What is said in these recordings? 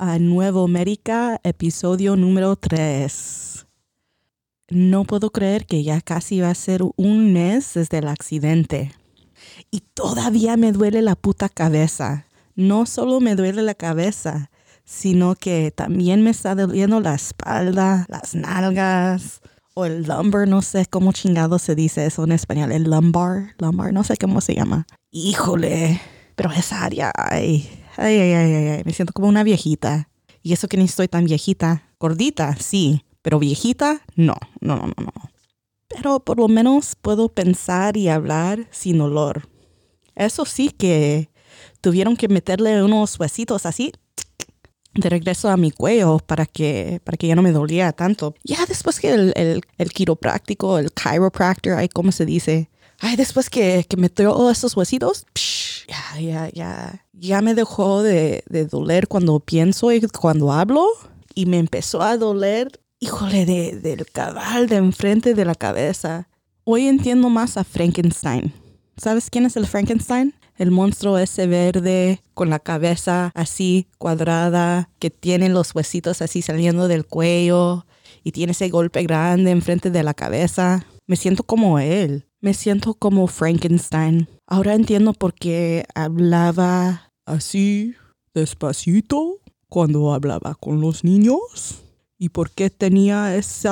a Nuevo América, episodio número 3. No puedo creer que ya casi va a ser un mes desde el accidente. Y todavía me duele la puta cabeza. No solo me duele la cabeza, sino que también me está doliendo la espalda, las nalgas o el lumbar, no sé cómo chingado se dice eso en español, el lumbar, lumbar, no sé cómo se llama. Híjole, pero esa área, ay, ay, ay, ay, ay, me siento como una viejita. Y eso que ni estoy tan viejita, gordita, sí, pero viejita, no, no, no, no, no. Pero por lo menos puedo pensar y hablar sin olor. Eso sí que tuvieron que meterle unos huesitos así de regreso a mi cuello para que, para que ya no me dolía tanto. Ya después que el, el, el quiropráctico, el chiropractor, ay, ¿cómo se dice? Ay, después que, que metió esos huesitos, ya, ya, ya, ya me dejó de, de doler cuando pienso y cuando hablo. Y me empezó a doler, híjole, de, del cabal de enfrente de la cabeza. Hoy entiendo más a Frankenstein. ¿Sabes quién es el Frankenstein? el monstruo ese verde con la cabeza así cuadrada, que tiene los huesitos así saliendo del cuello y tiene ese golpe grande enfrente de la cabeza. Me siento como él. Me siento como Frankenstein. Ahora entiendo por qué hablaba así, despacito, cuando hablaba con los niños. Y por qué tenía ese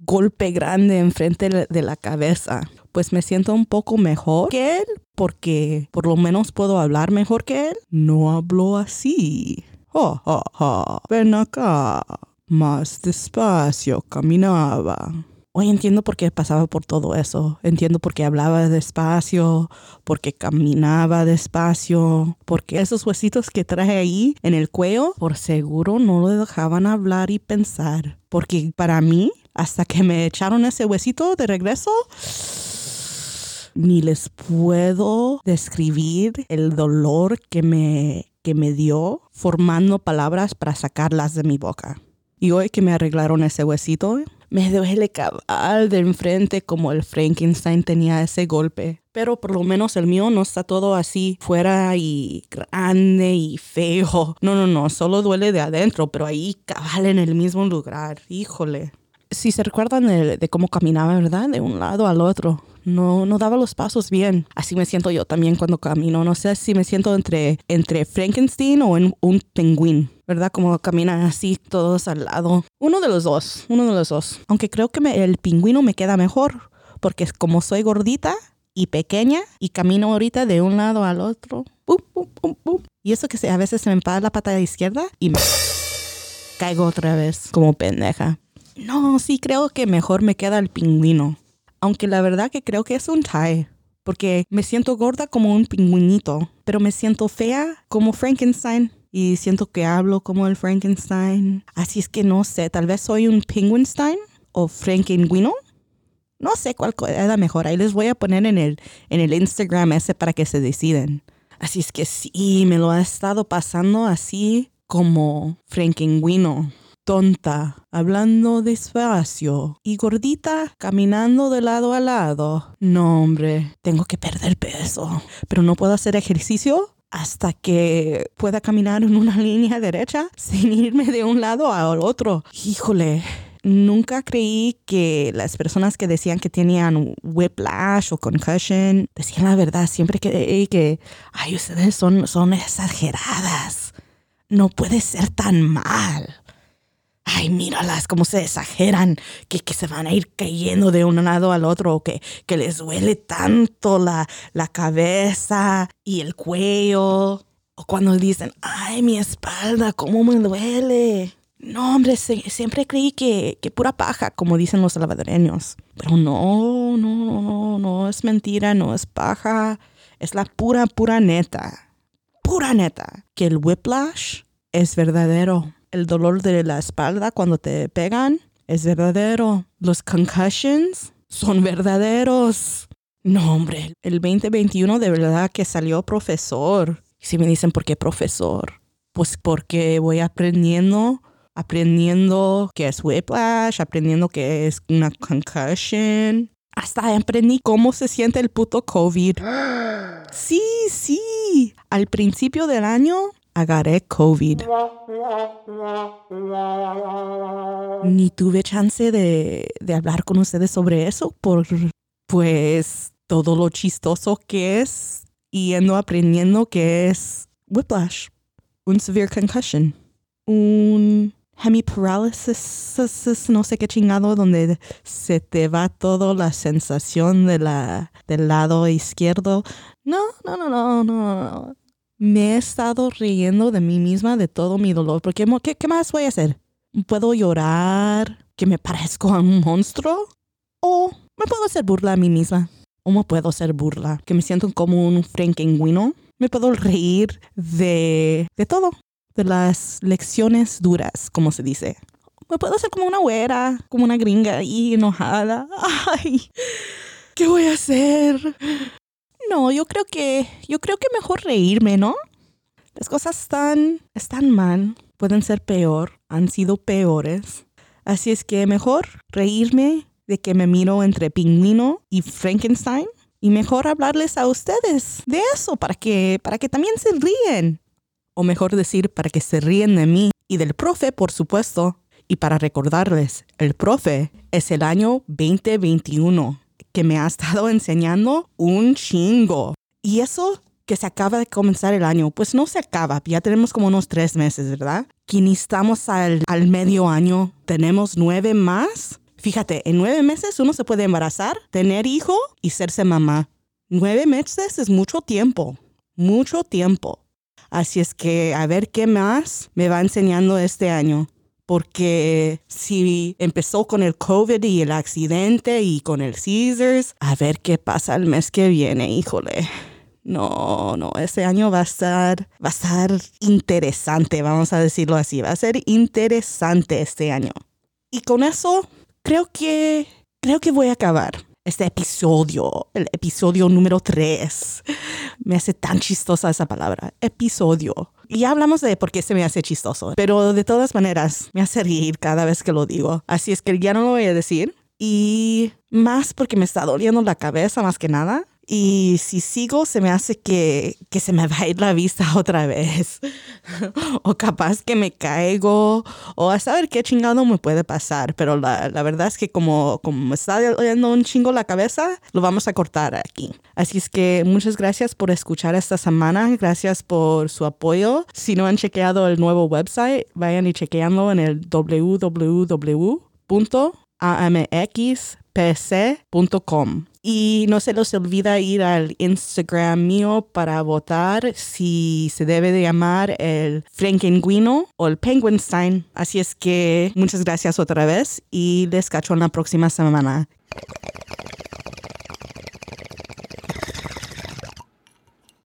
golpe grande enfrente de la cabeza pues me siento un poco mejor que él porque por lo menos puedo hablar mejor que él. No hablo así. Ja, ja, ja. Ven acá. Más despacio caminaba. Hoy entiendo por qué pasaba por todo eso. Entiendo por qué hablaba despacio, por qué caminaba despacio, porque esos huesitos que traje ahí en el cuello, por seguro no lo dejaban hablar y pensar. Porque para mí, hasta que me echaron ese huesito de regreso, ni les puedo describir el dolor que me, que me dio formando palabras para sacarlas de mi boca. Y hoy que me arreglaron ese huesito, me duele cabal de enfrente como el Frankenstein tenía ese golpe. Pero por lo menos el mío no está todo así fuera y grande y feo. No, no, no, solo duele de adentro, pero ahí cabal en el mismo lugar. Híjole. Si se recuerdan de, de cómo caminaba, ¿verdad? De un lado al otro no, no daba los pasos bien. Así me siento yo también cuando camino. No sé si me siento entre, entre Frankenstein o en un pingüín. ¿verdad? Como caminan así todos al lado. Uno de los dos, uno de los dos. Aunque creo que el pingüino me queda mejor, porque como soy gordita y pequeña y camino ahorita de un lado al otro. y eso que a veces se me empala la pata izquierda y me caigo otra vez como pendeja. No, sí creo que mejor me queda el pingüino aunque la verdad que creo que es un tie, porque me siento gorda como un pingüinito, pero me siento fea como Frankenstein y siento que hablo como el Frankenstein. Así es que no sé, tal vez soy un penguinstein o frankenguino. No sé cuál queda mejor. Ahí les voy a poner en el, en el Instagram ese para que se deciden. Así es que sí, me lo ha estado pasando así como frankenguino tonta, hablando despacio y gordita, caminando de lado a lado. No, hombre, tengo que perder peso, pero no puedo hacer ejercicio hasta que pueda caminar en una línea derecha sin irme de un lado al otro. Híjole, nunca creí que las personas que decían que tenían whiplash o concussion decían la verdad. Siempre creí que, ay, ustedes son, son exageradas. No puede ser tan mal ay, míralas cómo se exageran, que, que se van a ir cayendo de un lado al otro, que, que les duele tanto la, la cabeza y el cuello. O cuando dicen, ay, mi espalda, cómo me duele. No, hombre, siempre creí que, que pura paja, como dicen los salvadoreños. Pero no, no, no, no es mentira, no es paja. Es la pura, pura neta. Pura neta. Que el whiplash es verdadero el dolor de la espalda cuando te pegan es verdadero. Los concussions son verdaderos. No, hombre, el 2021 de verdad que salió profesor. Si me dicen por qué profesor, pues porque voy aprendiendo, aprendiendo qué es whiplash, aprendiendo qué es una concussion. Hasta aprendí cómo se siente el puto COVID. Sí, sí. Al principio del año agarré COVID. Ni tuve chance de, hablar con ustedes sobre eso por, pues, todo lo chistoso que es y ando aprendiendo que es whiplash, un severe concussion, un hemiparalysis, no sé qué chingado, donde se te va toda la sensación de la, del lado izquierdo. No, no, no, no, no. Me he estado riendo de mí misma, de todo mi dolor, porque ¿qué, qué más voy a hacer? ¿Puedo llorar? ¿Que me parezco a un monstruo? ¿O me puedo hacer burla a mí misma? ¿O me puedo hacer burla? ¿Que me siento como un frankenguino? Me puedo reír de, de todo de las lecciones duras, como se dice. Me puedo hacer como una güera, como una gringa y enojada. Ay, ¿qué voy a hacer? No, yo creo que, yo creo que mejor reírme, ¿no? Las cosas están, están mal, pueden ser peor, han sido peores. Así es que mejor reírme de que me miro entre pingüino y Frankenstein y mejor hablarles a ustedes de eso para que, para que también se ríen o mejor decir, para que se ríen de mí y del profe, por supuesto. Y para recordarles, el profe es el año 2021, que me ha estado enseñando un chingo. Y eso que se acaba de comenzar el año, pues no se acaba, ya tenemos como unos tres meses, ¿verdad? Que ni estamos al, al medio año, tenemos nueve más. Fíjate, en nueve meses uno se puede embarazar, tener hijo y serse mamá. Nueve meses es mucho tiempo, mucho tiempo. Así es que a ver qué más me va enseñando este año. Porque si empezó con el COVID y el accidente y con el Caesars, a ver qué pasa el mes que viene, híjole. No, no, este año va a estar, va a estar interesante, vamos a decirlo así. Va a ser interesante este año. Y con eso, creo que, creo que voy a acabar este episodio, el episodio número 3. Me hace tan chistosa esa palabra, episodio. Y ya hablamos de por qué se me hace chistoso, pero de todas maneras me hace reír cada vez que lo digo. Así es que ya no lo voy a decir. Y más porque me está doliendo la cabeza más que nada. Y si sigo, se me hace que, que se me va a ir la vista otra vez. o capaz que me caigo. O a saber qué chingado me puede pasar. Pero la, la, verdad es que como, como está doliendo un chingo la cabeza, lo vamos a cortar aquí. Así es que muchas gracias por escuchar esta semana. Gracias por su apoyo. Si no han chequeado el nuevo website, vayan y chequeando en el www.amxpc.com. Y no se les olvida ir al Instagram mío para votar si se debe de llamar el Frankenguino o el Penguinstein. Así es que muchas gracias otra vez y les cacho en la próxima semana.